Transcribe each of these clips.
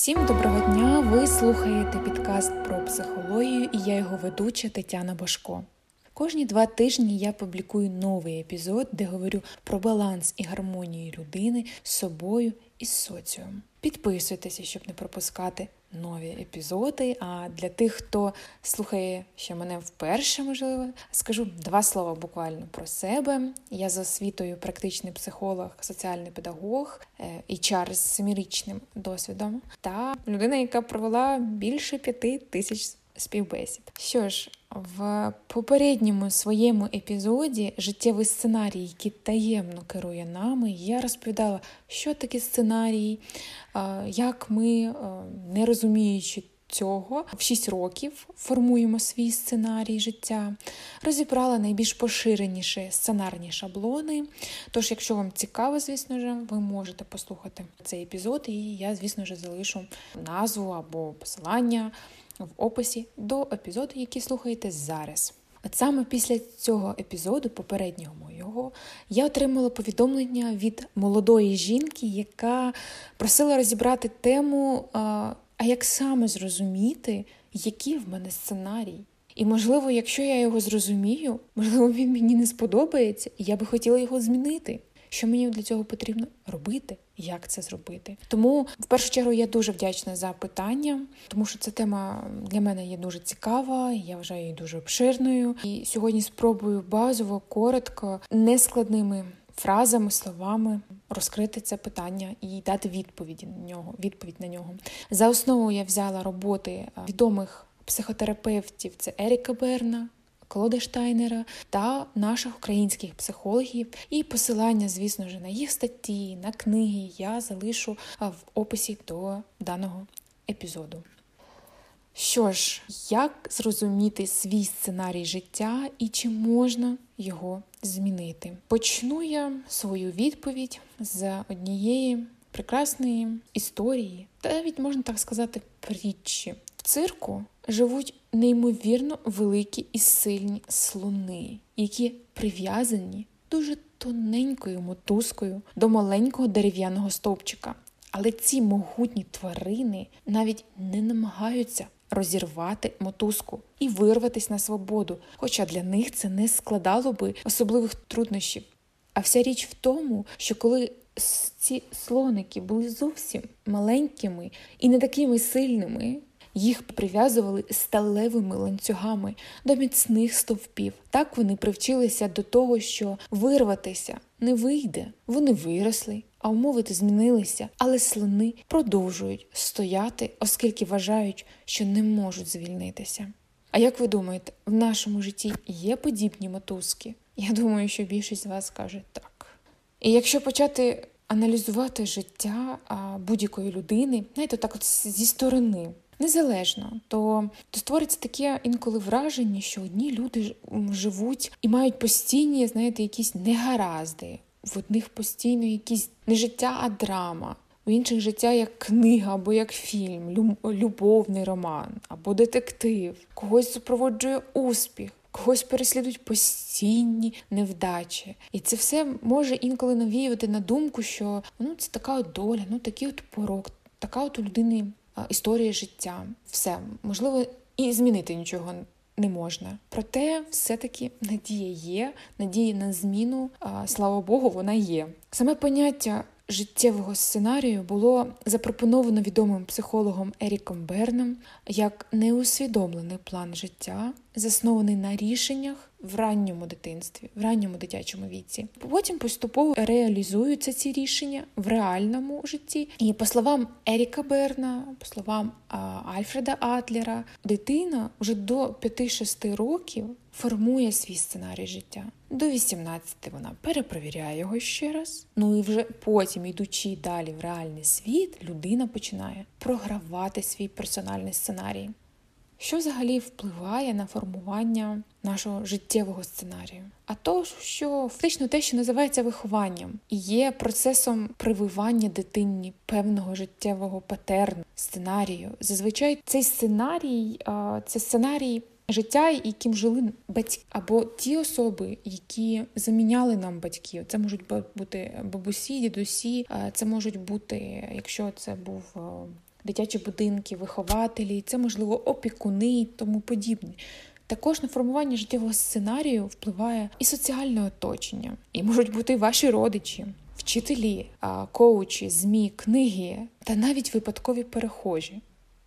Всім доброго дня! Ви слухаєте підкаст про психологію і я його ведуча Тетяна Башко. Кожні два тижні я публікую новий епізод, де говорю про баланс і гармонію людини з собою і з соціумом. Підписуйтеся, щоб не пропускати нові епізоди. А для тих, хто слухає ще мене вперше, можливо, скажу два слова буквально про себе. Я за освітою практичний психолог, соціальний педагог е, і чар з семирічним досвідом, та людина, яка провела більше п'яти тисяч співбесід. Що ж, в попередньому своєму епізоді життєвий сценарій, який таємно керує нами, я розповідала, що таке сценарій, як ми, не розуміючи цього, в 6 років формуємо свій сценарій життя, розібрала найбільш поширеніші сценарні шаблони. Тож, якщо вам цікаво, звісно ж, ви можете послухати цей епізод, і я, звісно ж, залишу назву або посилання в описі до епізоду, який слухаєте зараз. От саме після цього епізоду, попереднього моєго, я отримала повідомлення від молодої жінки, яка просила розібрати тему, а як саме зрозуміти, який в мене сценарій. І, можливо, якщо я його зрозумію, можливо, він мені не сподобається, і я би хотіла його змінити. Що мені для цього потрібно робити? Як це зробити? Тому в першу чергу я дуже вдячна за питання, тому що ця тема для мене є дуже цікава, я вважаю її дуже обширною. І сьогодні спробую базово, коротко, нескладними фразами, словами розкрити це питання і дати відповіді на нього. Відповідь на нього за основу я взяла роботи відомих психотерапевтів: це Еріка Берна. Клода Штайнера та наших українських психологів. І посилання, звісно ж, на їх статті, на книги я залишу в описі до даного епізоду. Що ж, як зрозуміти свій сценарій життя і чи можна його змінити? Почну я свою відповідь з однієї прекрасної історії, та навіть можна так сказати, притчі. В цирку живуть неймовірно великі і сильні слони, які прив'язані дуже тоненькою мотузкою до маленького дерев'яного стовпчика. Але ці могутні тварини навіть не намагаються розірвати мотузку і вирватися на свободу, хоча для них це не складало би особливих труднощів. А вся річ в тому, що коли ці слоники були зовсім маленькими і не такими сильними, їх прив'язували сталевими ланцюгами до міцних стовпів. Так вони привчилися до того, що вирватися не вийде. Вони виросли, а умови змінилися, але слони продовжують стояти, оскільки вважають, що не можуть звільнитися. А як ви думаєте, в нашому житті є подібні мотузки? Я думаю, що більшість з вас скаже так. І якщо почати аналізувати життя будь-якої людини, знаєте, так от зі сторони, незалежно, то, то створиться таке інколи враження, що одні люди живуть і мають постійні, знаєте, якісь негаразди. В одних постійно якісь не життя, а драма. У інших життя як книга або як фільм, любовний роман або детектив, когось супроводжує успіх, когось переслідують постійні невдачі. І це все може інколи навіювати на думку, що ну це така от доля, ну такий от порок, така от у людини історія життя. Все можливо, і змінити нічого не можна. Проте, все-таки надія є, надія на зміну, слава Богу, вона є. Саме поняття життєвого сценарію було запропоновано відомим психологом Еріком Берном як неусвідомлений план життя, заснований на рішеннях в ранньому дитинстві, в ранньому дитячому віці. Потім поступово реалізуються ці рішення в реальному житті. І по словам Еріка Берна, по словам Альфреда Атлера, дитина вже до 5-6 років формує свій сценарій життя. До 18 вона перепровіряє його ще раз. Ну і вже потім, йдучи далі в реальний світ, людина починає програвати свій персональний сценарій. Що взагалі впливає на формування нашого життєвого сценарію? А то, що фактично те, що називається вихованням, і є процесом прививання дитині певного життєвого патерну, сценарію. Зазвичай цей сценарій це сценарій життя, яким жили батьки, або ті особи, які заміняли нам батьків. Це можуть бути бабусі, дідусі, це можуть бути, якщо це був дитячі будинки, вихователі, це, можливо, опікуни і тому подібне. Також на формування життєвого сценарію впливає і соціальне оточення, і можуть бути ваші родичі, вчителі, коучі, змі, книги та навіть випадкові перехожі.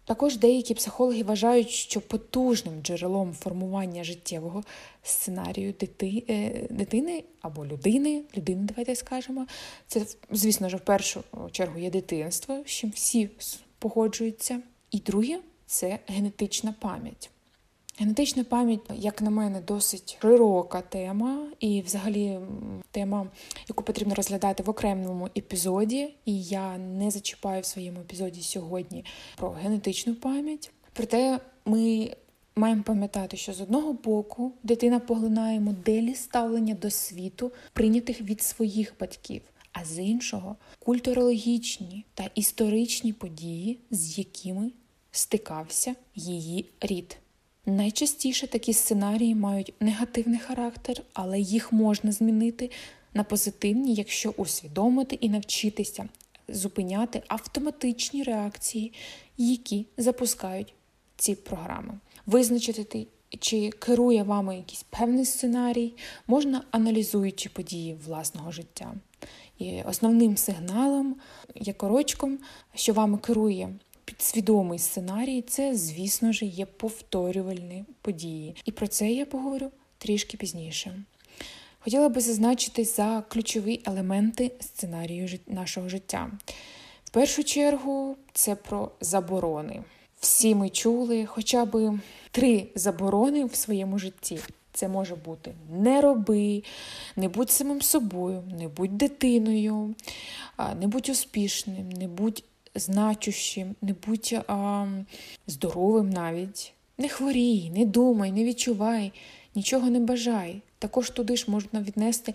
Також деякі психологи вважають, що потужним джерелом формування життєвого сценарію е, дитини або людини, людини, давайте скажемо, це, звісно ж, в першу чергу є дитинство, з чим всі погоджуються. І друге це генетична пам'ять. Генетична пам'ять, як на мене, досить широка тема, і взагалі тема, яку потрібно розглядати в окремому епізоді. І я не зачіпаю в своєму епізоді сьогодні про генетичну пам'ять. Проте ми маємо пам'ятати, що з одного боку дитина поглинає моделі ставлення до світу, прийнятих від своїх батьків. А з іншого культурологічні та історичні події, з якими стикався її рід. Найчастіше такі сценарії мають негативний характер, але їх можна змінити на позитивні, якщо усвідомити і навчитися зупиняти автоматичні реакції, які запускають ці програми. Визначити, чи керує вами якийсь певний сценарій, можна аналізуючи події власного життя. І основним сигналом, як орочком, що вами керує підсвідомий сценарій це, звісно ж, є повторювальні події. І про це я поговорю трішки пізніше. Хотіла би зазначити за ключові елементи сценарію нашого життя. В першу чергу, це про заборони. Всі ми чули хоча б три заборони в своєму житті. Це може бути не роби, не будь самим собою, не будь дитиною, не будь успішним, не будь значущим, не будь а, здоровим навіть. Не хворій, не думай, не відчувай, нічого не бажай. Також туди ж можна віднести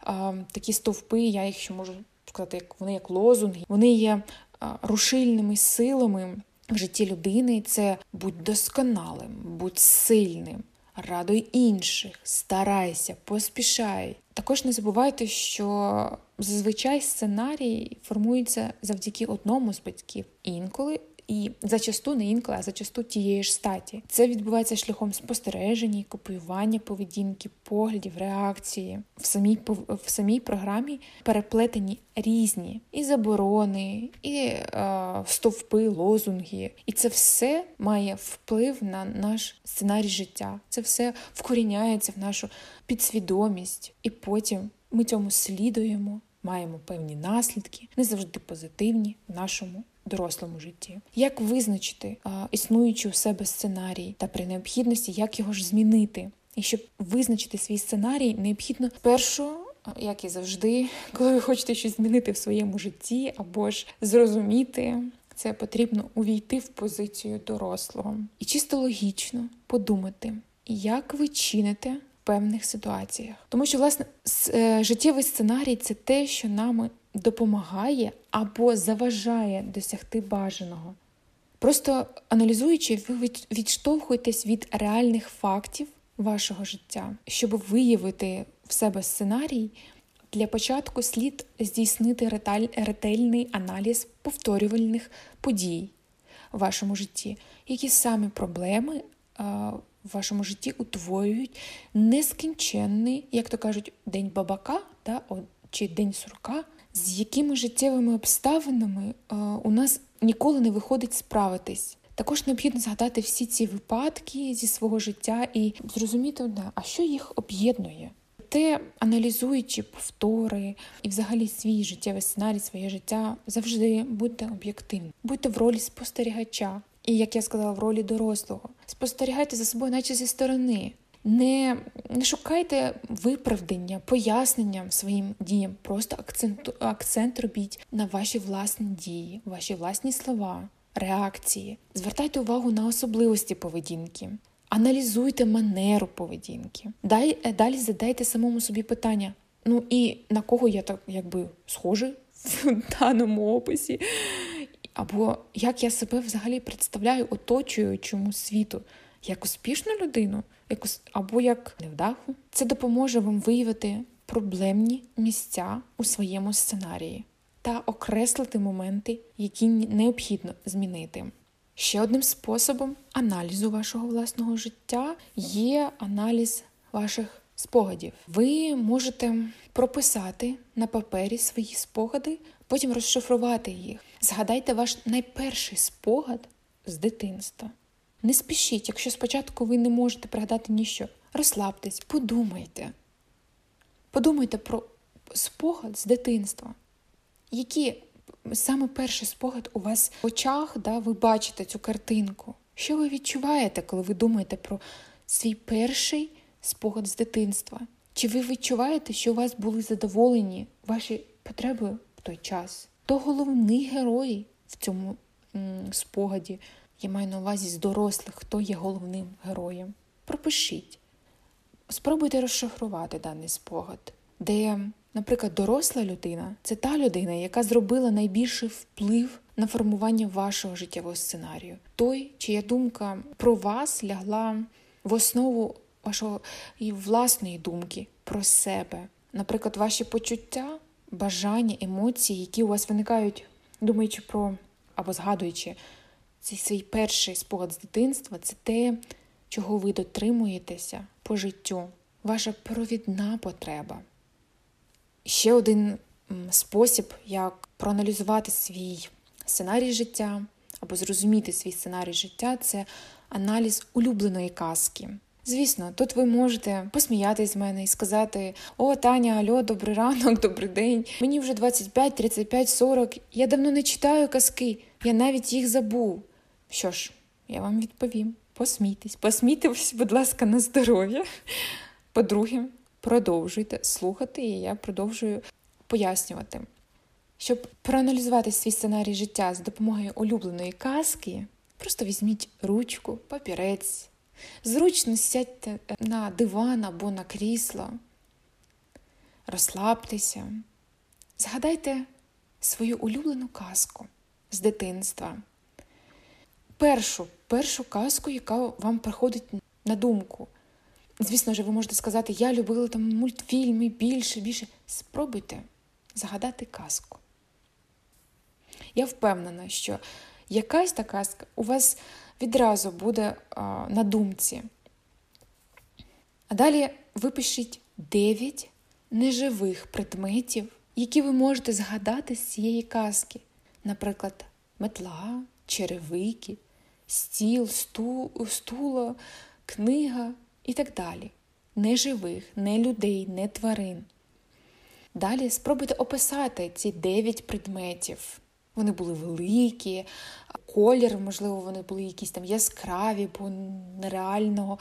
а, такі стовпи, я їх ще можу сказати, як вони як лозунги, вони є а, рушильними силами в житті людини. Це будь досконалим, будь сильним, радуй інших, старайся, поспішай. Також не забувайте, що зазвичай сценарій формується завдяки одному з батьків. Інколи і зачасту не інколи, а зачасту тієї ж статі. Це відбувається шляхом спостереження, копіювання поведінки, поглядів, реакції в самій в самій програмі переплетені різні і заборони, і е, стовпи, лозунги. І це все має вплив на наш сценарій життя. Це все вкоріняється в нашу підсвідомість, і потім ми цьому слідуємо. Маємо певні наслідки, не завжди позитивні в нашому дорослому житті. Як визначити а, існуючий у себе сценарій та при необхідності, як його ж змінити? І щоб визначити свій сценарій, необхідно першу. Як і завжди, коли ви хочете щось змінити в своєму житті або ж зрозуміти, це потрібно увійти в позицію дорослого і чисто логічно подумати, як ви чините в певних ситуаціях. Тому що, власне, е, життєвий сценарій це те, що нами допомагає або заважає досягти бажаного. Просто аналізуючи, ви відштовхуєтесь від реальних фактів вашого життя, щоб виявити в себе сценарій. Для початку слід здійснити ретельний аналіз повторювальних подій в вашому житті, які саме проблеми в вашому житті утворюють нескінченний, як то кажуть, день бабака да, чи день сурка з якими життєвими обставинами е, у нас ніколи не виходить справитись. Також необхідно згадати всі ці випадки зі свого життя і зрозуміти одне, а що їх об'єднує. Те, аналізуючи повтори і, взагалі, свій життєвий сценарій, своє життя, завжди будьте об'єктивні, будьте в ролі спостерігача, і як я сказала, в ролі дорослого. Спостерігайте за собою, наче зі сторони. Не не шукайте виправдання, пояснення своїм діям. Просто акцент, акцент робіть на ваші власні дії, ваші власні слова, реакції. Звертайте увагу на особливості поведінки, аналізуйте манеру поведінки. Дай, е, Далі задайте самому собі питання: ну і на кого я так якби схожий в даному описі? Або як я себе взагалі представляю оточуючому світу, як успішну людину якусь або як невдаху. Це допоможе вам виявити проблемні місця у своєму сценарії та окреслити моменти, які необхідно змінити. Ще одним способом аналізу вашого власного життя є аналіз ваших спогадів. Ви можете прописати на папері свої спогади, потім розшифрувати їх. Згадайте ваш найперший спогад з дитинства. Не спішіть, якщо спочатку ви не можете пригадати ніщо. Розслабтесь, подумайте. Подумайте про спогад з дитинства. Які саме перший спогад у вас в очах, да, ви бачите цю картинку? Що ви відчуваєте, коли ви думаєте про свій перший спогад з дитинства? Чи ви відчуваєте, що у вас були задоволені ваші потреби в той час? То головний герой в цьому м, спогаді. Я маю на увазі з дорослих, хто є головним героєм. Пропишіть. Спробуйте розшифрувати даний спогад, де, наприклад, доросла людина це та людина, яка зробила найбільший вплив на формування вашого життєвого сценарію. Той, чия думка про вас лягла в основу вашого власної думки про себе. Наприклад, ваші почуття, бажання, емоції, які у вас виникають, думаючи про або згадуючи цей свій перший спогад з дитинства, це те, чого ви дотримуєтеся по життю, ваша провідна потреба. Ще один спосіб, як проаналізувати свій сценарій життя або зрозуміти свій сценарій життя це аналіз улюбленої казки. Звісно, тут ви можете посміятись з мене і сказати: О, Таня, альо, добрий ранок, добрий день. Мені вже 25, 35, 40. Я давно не читаю казки, я навіть їх забув. Що ж, я вам відповім: посмійтесь, посмійтесь, будь ласка, на здоров'я. По-друге, продовжуйте слухати, і я продовжую пояснювати. Щоб проаналізувати свій сценарій життя з допомогою улюбленої казки, просто візьміть ручку, папірець, зручно сядьте на диван або на крісло, розслабтеся, згадайте свою улюблену казку з дитинства. Першу, першу казку, яка вам приходить на думку. Звісно ж, ви можете сказати, я любила там мультфільми більше, більше. Спробуйте згадати казку. Я впевнена, що якась та казка у вас відразу буде а, на думці. А далі випишіть 9 неживих предметів, які ви можете згадати з цієї казки. Наприклад, метла, черевики, стіл, стул, стула, книга і так далі. Неживих, не людей, не тварин. Далі спробуйте описати ці 9 предметів. Вони були великі, колір, можливо, вони були якісь там яскраві, бо нереального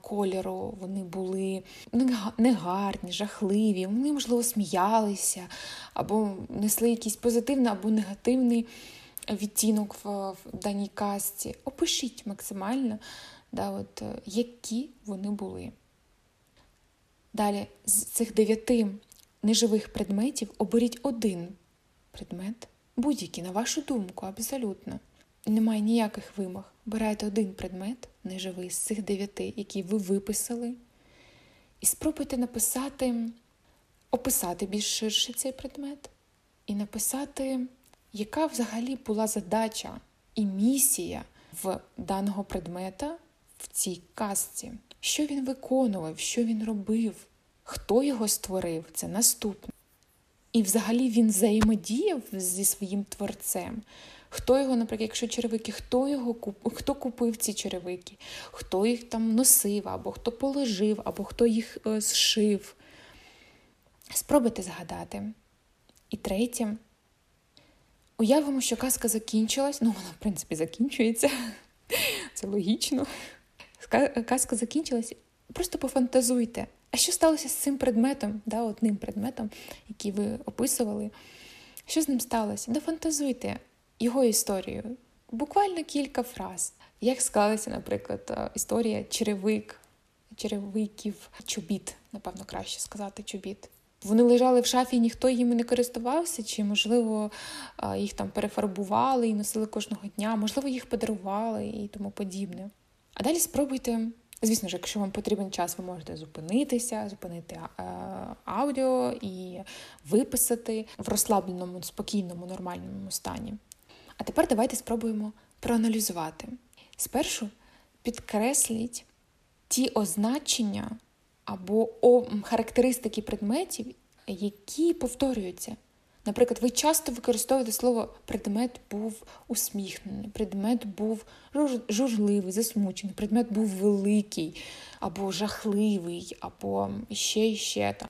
кольору. Вони були негарні, жахливі, вони, можливо, сміялися, або несли якийсь позитивний або негативний відтінок в, в даній казці. Опишіть максимально, да, от, які вони були. Далі, з цих дев'яти неживих предметів оберіть один предмет будь-який, на вашу думку, абсолютно. Немає ніяких вимог. Обирайте один предмет неживий з цих дев'яти, які ви виписали, і спробуйте написати, описати більш ширше цей предмет, і написати, яка взагалі була задача і місія в даного предмета в цій казці, що він виконував, що він робив, хто його створив, це наступне. І взагалі він взаємодіяв зі своїм творцем. Хто його, наприклад, якщо черевики, хто його куп... хто купив ці черевики, хто їх там носив, або хто положив, або хто їх е, зшив. Спробуйте згадати. І третє, уявимо, що казка закінчилась. Ну, вона, в принципі, закінчується. Це логічно. Казка закінчилась. Просто пофантазуйте. А що сталося з цим предметом, да, одним предметом, який ви описували? Що з ним сталося? Дофантазуйте його історію. Буквально кілька фраз. Як склалася, наприклад, історія черевик, черевиків, чобіт, напевно, краще сказати, чобіт. Вони лежали в шафі, і ніхто їми не користувався, чи, можливо, їх там перефарбували і носили кожного дня, можливо, їх подарували і тому подібне. А далі спробуйте Звісно ж, якщо вам потрібен час, ви можете зупинитися, зупинити аудіо і виписати в розслабленому, спокійному, нормальному стані. А тепер давайте спробуємо проаналізувати. Спершу підкресліть ті означення або характеристики предметів, які повторюються. Наприклад, ви часто використовуєте слово предмет був усміхнений, предмет був журливий, засмучений, предмет був великий, або жахливий, або ще і ще там.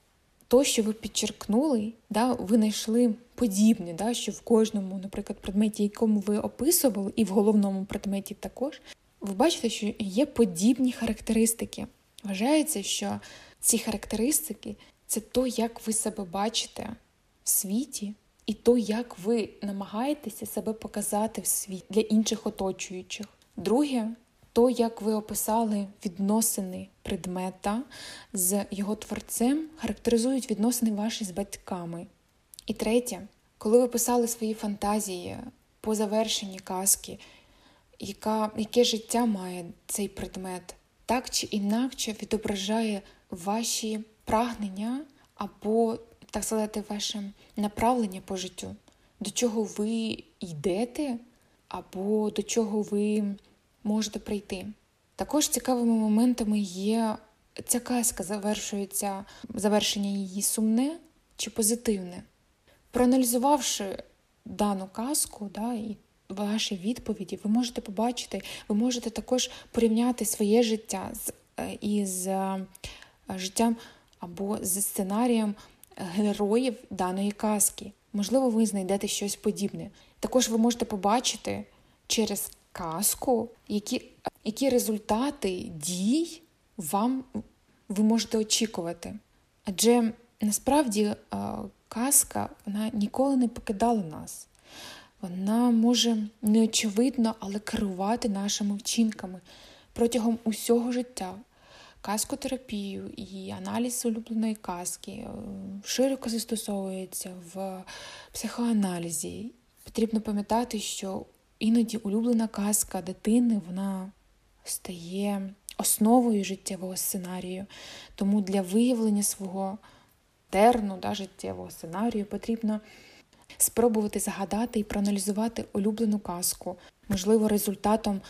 То, що ви підчеркнули, да, ви знайшли подібне, да, що в кожному, наприклад, предметі, якому ви описували, і в головному предметі також, ви бачите, що є подібні характеристики. Вважається, що ці характеристики це то, як ви себе бачите в світі, і то, як ви намагаєтеся себе показати в світі для інших оточуючих. Друге, то, як ви описали відносини предмета з його творцем, характеризують відносини ваші з батьками. І третє, коли ви писали свої фантазії по завершенні казки, яка, яке життя має цей предмет, так чи інакше відображає ваші прагнення або так сказати, ваше направлення по життю, до чого ви йдете, або до чого ви можете прийти. Також цікавими моментами є ця казка завершується, завершення її сумне чи позитивне. Проаналізувавши дану казку, да, і ваші відповіді, ви можете побачити, ви можете також порівняти своє життя з, е, із е, життям або з сценарієм героїв даної казки. Можливо, ви знайдете щось подібне. Також ви можете побачити через казку, які які результати дій вам ви можете очікувати. Адже насправді казка вона ніколи не покидала нас. Вона може неочевидно, але керувати нашими вчинками протягом усього життя казкотерапію і аналіз улюбленої казки е, широко застосовується в психоаналізі. Потрібно пам'ятати, що іноді улюблена казка дитини вона стає основою життєвого сценарію. Тому для виявлення свого терну да, життєвого сценарію потрібно спробувати загадати і проаналізувати улюблену казку. Можливо, результатом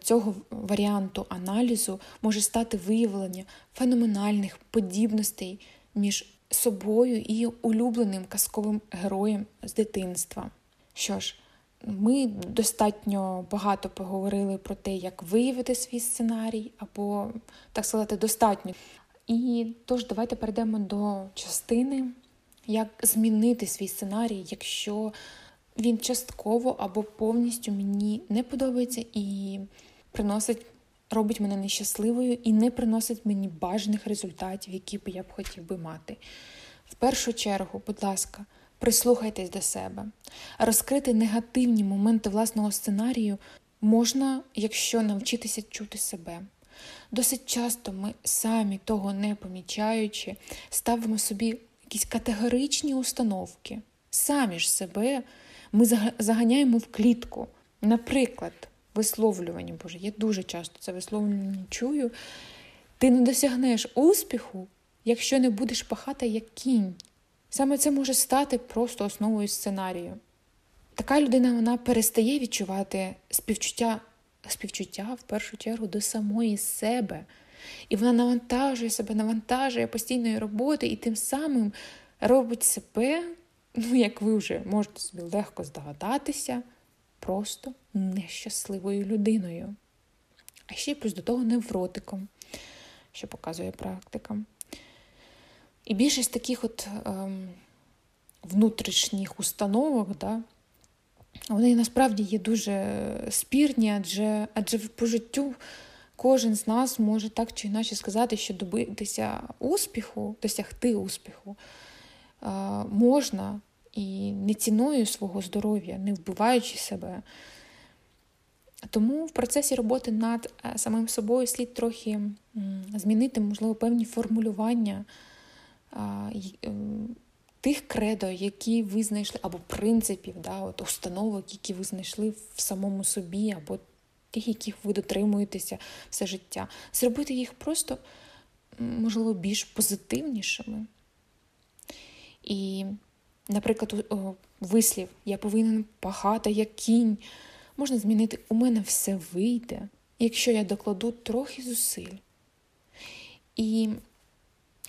цього варіанту аналізу може стати виявлення феноменальних подібностей між собою і улюбленим казковим героєм з дитинства. Що ж, ми достатньо багато поговорили про те, як виявити свій сценарій, або, так сказати, достатньо. І тож, давайте перейдемо до частини, як змінити свій сценарій, якщо він частково або повністю мені не подобається і приносить, робить мене нещасливою і не приносить мені бажаних результатів, які б я б хотів би мати. В першу чергу, будь ласка, прислухайтесь до себе. Розкрити негативні моменти власного сценарію можна, якщо навчитися чути себе. Досить часто ми самі того не помічаючи, ставимо собі якісь категоричні установки. Самі ж себе ми заганяємо в клітку. Наприклад, висловлювання, Боже, я дуже часто це висловлювання чую. Ти не досягнеш успіху, якщо не будеш пахати як кінь. Саме це може стати просто основою сценарію. Така людина вона перестає відчувати співчуття, співчуття в першу чергу до самої себе. І вона навантажує себе, навантажує постійної роботи і тим самим робить себе, ну, як ви вже можете собі легко здогадатися, просто нещасливою людиною. А ще й плюс до того невротиком, що показує практика. І більшість таких от ем, внутрішніх установок, да, вони насправді є дуже спірні, адже адже по життю кожен з нас може так чи інакше сказати, що добитися успіху, досягти успіху е, можна і не ціною свого здоров'я, не вбиваючи себе. Тому в процесі роботи над е, самим собою слід трохи змінити, можливо, певні формулювання ем, тих кредо, які ви знайшли, або принципів, да, от установок, які ви знайшли в самому собі, або тих, яких ви дотримуєтеся все життя, зробити їх просто, можливо, більш позитивнішими. І, наприклад, вислів я повинен пахати як кінь. Можна змінити у мене все вийде, якщо я докладу трохи зусиль. І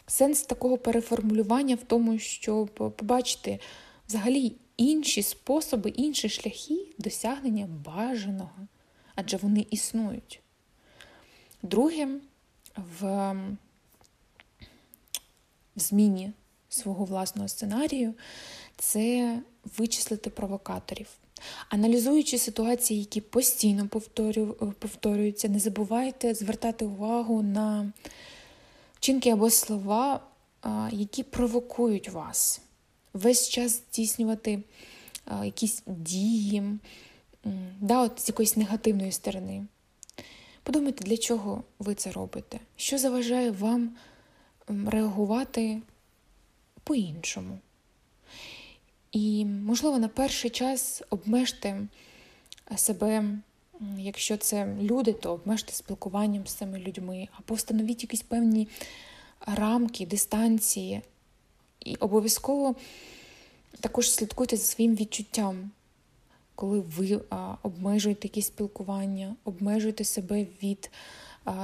сенс такого переформулювання в тому, щоб побачити взагалі інші способи, інші шляхи досягнення бажаного, адже вони існують. Друге, в, в зміні свого власного сценарію це вичислити провокаторів. Аналізуючи ситуації, які постійно повторюються, не забувайте звертати увагу на вчинки або слова, які провокують вас. Весь час здійснювати якісь дії да, от з якоїсь негативної сторони. Подумайте, для чого ви це робите? Що заважає вам реагувати по-іншому? І, можливо, на перший час обмежте себе, якщо це люди, то обмежте спілкуванням з цими людьми, або встановіть якісь певні рамки, дистанції. І обов'язково також слідкуйте за своїм відчуттям, коли ви обмежуєте якісь спілкування, обмежуєте себе від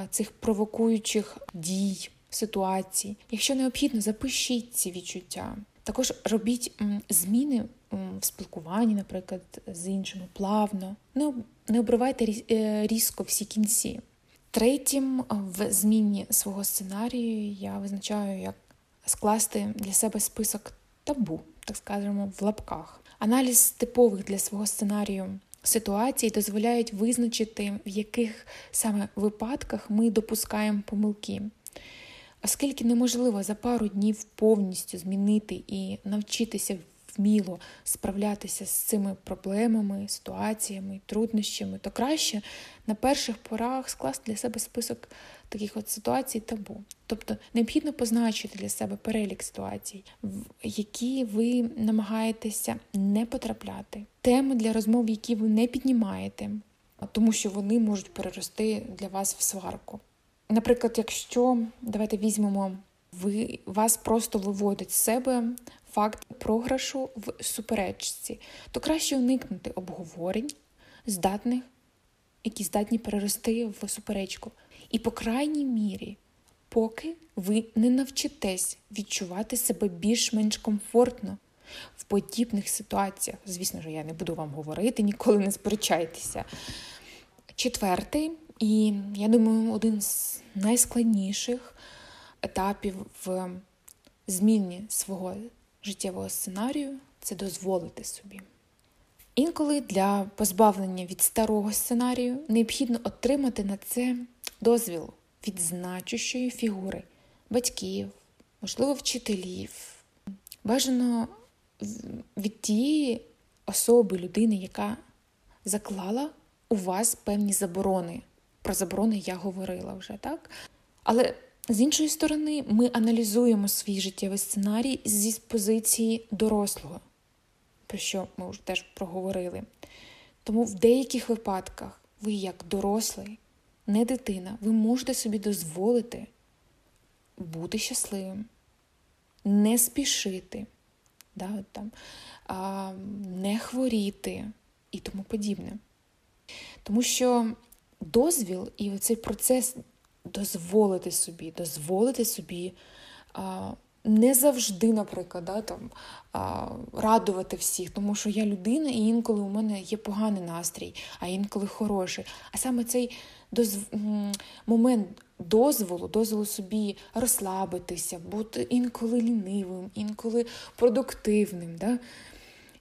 цих провокуючих дій, ситуацій. Якщо необхідно, запишіть ці відчуття. Також робіть зміни в спілкуванні, наприклад, з іншими плавно. Не обривайте е, різко всі кінці. Третім, в зміні свого сценарію я визначаю, як скласти для себе список табу, так скажемо, в лапках. Аналіз типових для свого сценарію ситуацій дозволяють визначити, в яких саме випадках ми допускаємо помилки. Оскільки неможливо за пару днів повністю змінити і навчитися вміло справлятися з цими проблемами, ситуаціями, труднощами, то краще на перших порах скласти для себе список таких от ситуацій табу. Тобто необхідно позначити для себе перелік ситуацій, в які ви намагаєтеся не потрапляти, теми для розмов, які ви не піднімаєте, тому що вони можуть перерости для вас в сварку. Наприклад, якщо давайте візьмемо, ви вас просто виводить з себе факт програшу в суперечці, то краще уникнути обговорень, здатних, які здатні перерости в суперечку. І, по крайній мірі, поки ви не навчитесь відчувати себе більш-менш комфортно в подібних ситуаціях. Звісно ж, я не буду вам говорити, ніколи не сперечайтеся. Четвертий, і я думаю, один з найскладніших етапів в зміні свого життєвого сценарію це дозволити собі. Інколи для позбавлення від старого сценарію необхідно отримати на це дозвіл від значущої фігури батьків, можливо, вчителів. Бажано від тієї особи, людини, яка заклала у вас певні заборони. Про заборони я говорила вже, так? Але з іншої сторони, ми аналізуємо свій життєвий сценарій зі позиції дорослого, про що ми вже теж проговорили. Тому в деяких випадках ви, як дорослий, не дитина, ви можете собі дозволити бути щасливим, не спішити, да, от там, а, не хворіти і тому подібне. Тому що дозвіл і цей процес дозволити собі, дозволити собі а, не завжди, наприклад, да, там, а, радувати всіх, тому що я людина, і інколи у мене є поганий настрій, а інколи хороший. А саме цей дозв... момент дозволу, дозволу собі розслабитися, бути інколи лінивим, інколи продуктивним. Да?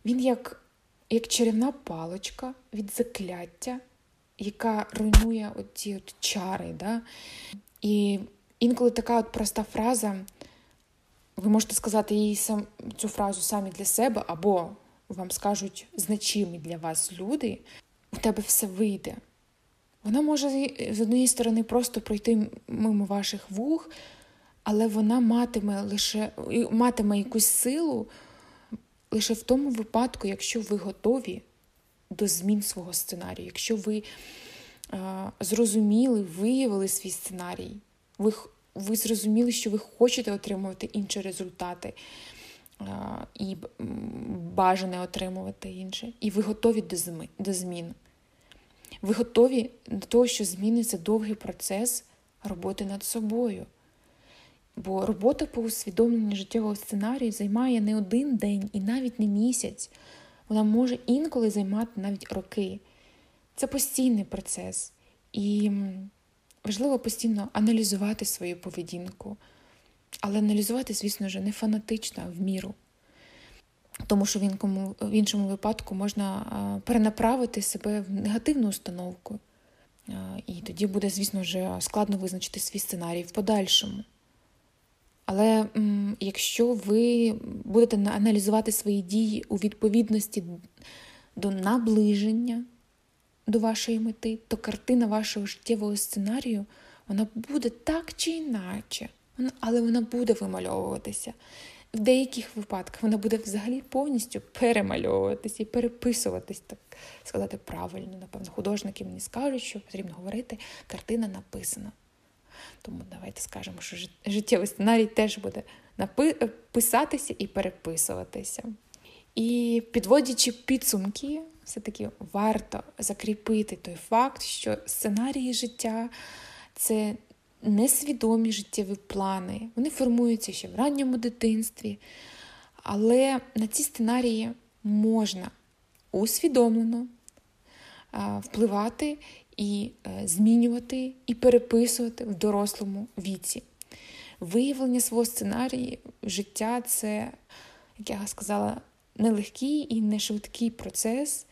Він як, як чарівна палочка від закляття яка руйнує оці от чари. Да? І інколи така от проста фраза, ви можете сказати їй сам, цю фразу самі для себе, або вам скажуть значимі для вас люди, у тебе все вийде. Вона може з однієї сторони просто пройти мимо ваших вух, але вона матиме лише матиме якусь силу лише в тому випадку, якщо ви готові до змін свого сценарію, якщо ви зрозуміли, виявили свій сценарій. Ви ви зрозуміли, що ви хочете отримувати інші результати і бажане отримувати інше. І ви готові до змін. Ви готові до того, що зміни це довгий процес роботи над собою. Бо робота по усвідомленню життєвого сценарію займає не один день і навіть не місяць. Вона може інколи займати навіть роки. Це постійний процес. І важливо постійно аналізувати свою поведінку. Але аналізувати, звісно ж, не фанатично, а в міру. Тому що в іншому, в іншому випадку можна перенаправити себе в негативну установку. І тоді буде, звісно, вже складно визначити свій сценарій в подальшому. Але якщо ви будете аналізувати свої дії у відповідності до наближення до вашої мети, то картина вашого життєвого сценарію вона буде так чи іначе, але вона буде вимальовуватися. В деяких випадках вона буде взагалі повністю перемальовуватися і переписуватись, так сказати, правильно. Напевно, художники мені скажуть, що потрібно говорити, картина написана. Тому давайте скажемо, що життєвий сценарій теж буде писатися і переписуватися. І підводячи підсумки, все-таки варто закріпити той факт, що сценарії життя це несвідомі життєві плани. Вони формуються ще в ранньому дитинстві, але на ці сценарії можна усвідомлено впливати і е, змінювати і переписувати в дорослому віці. Виявлення свого сценарію життя це, як я сказала, нелегкий і не швидкий процес,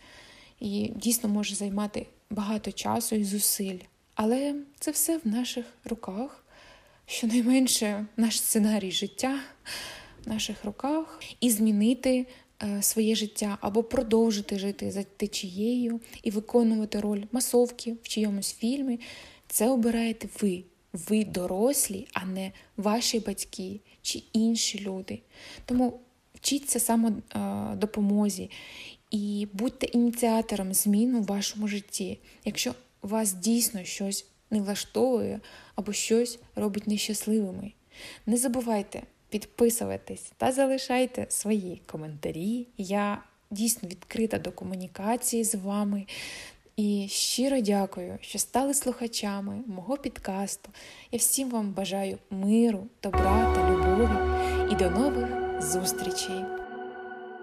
і дійсно може займати багато часу і зусиль. Але це все в наших руках. Щонайменше наш сценарій життя в наших руках, і змінити е, своє життя або продовжити жити за течією і виконувати роль масовки в чийомусь фільмі. Це обираєте ви. Ви дорослі, а не ваші батьки чи інші люди. Тому вчіться самодопомозі і будьте ініціатором змін у вашому житті. Якщо вас дійсно щось не влаштовує або щось робить нещасливими. Не забувайте підписуватись та залишайте свої коментарі. Я дійсно відкрита до комунікації з вами. І щиро дякую, що стали слухачами мого підкасту. Я всім вам бажаю миру, добра та любові і до нових зустрічей!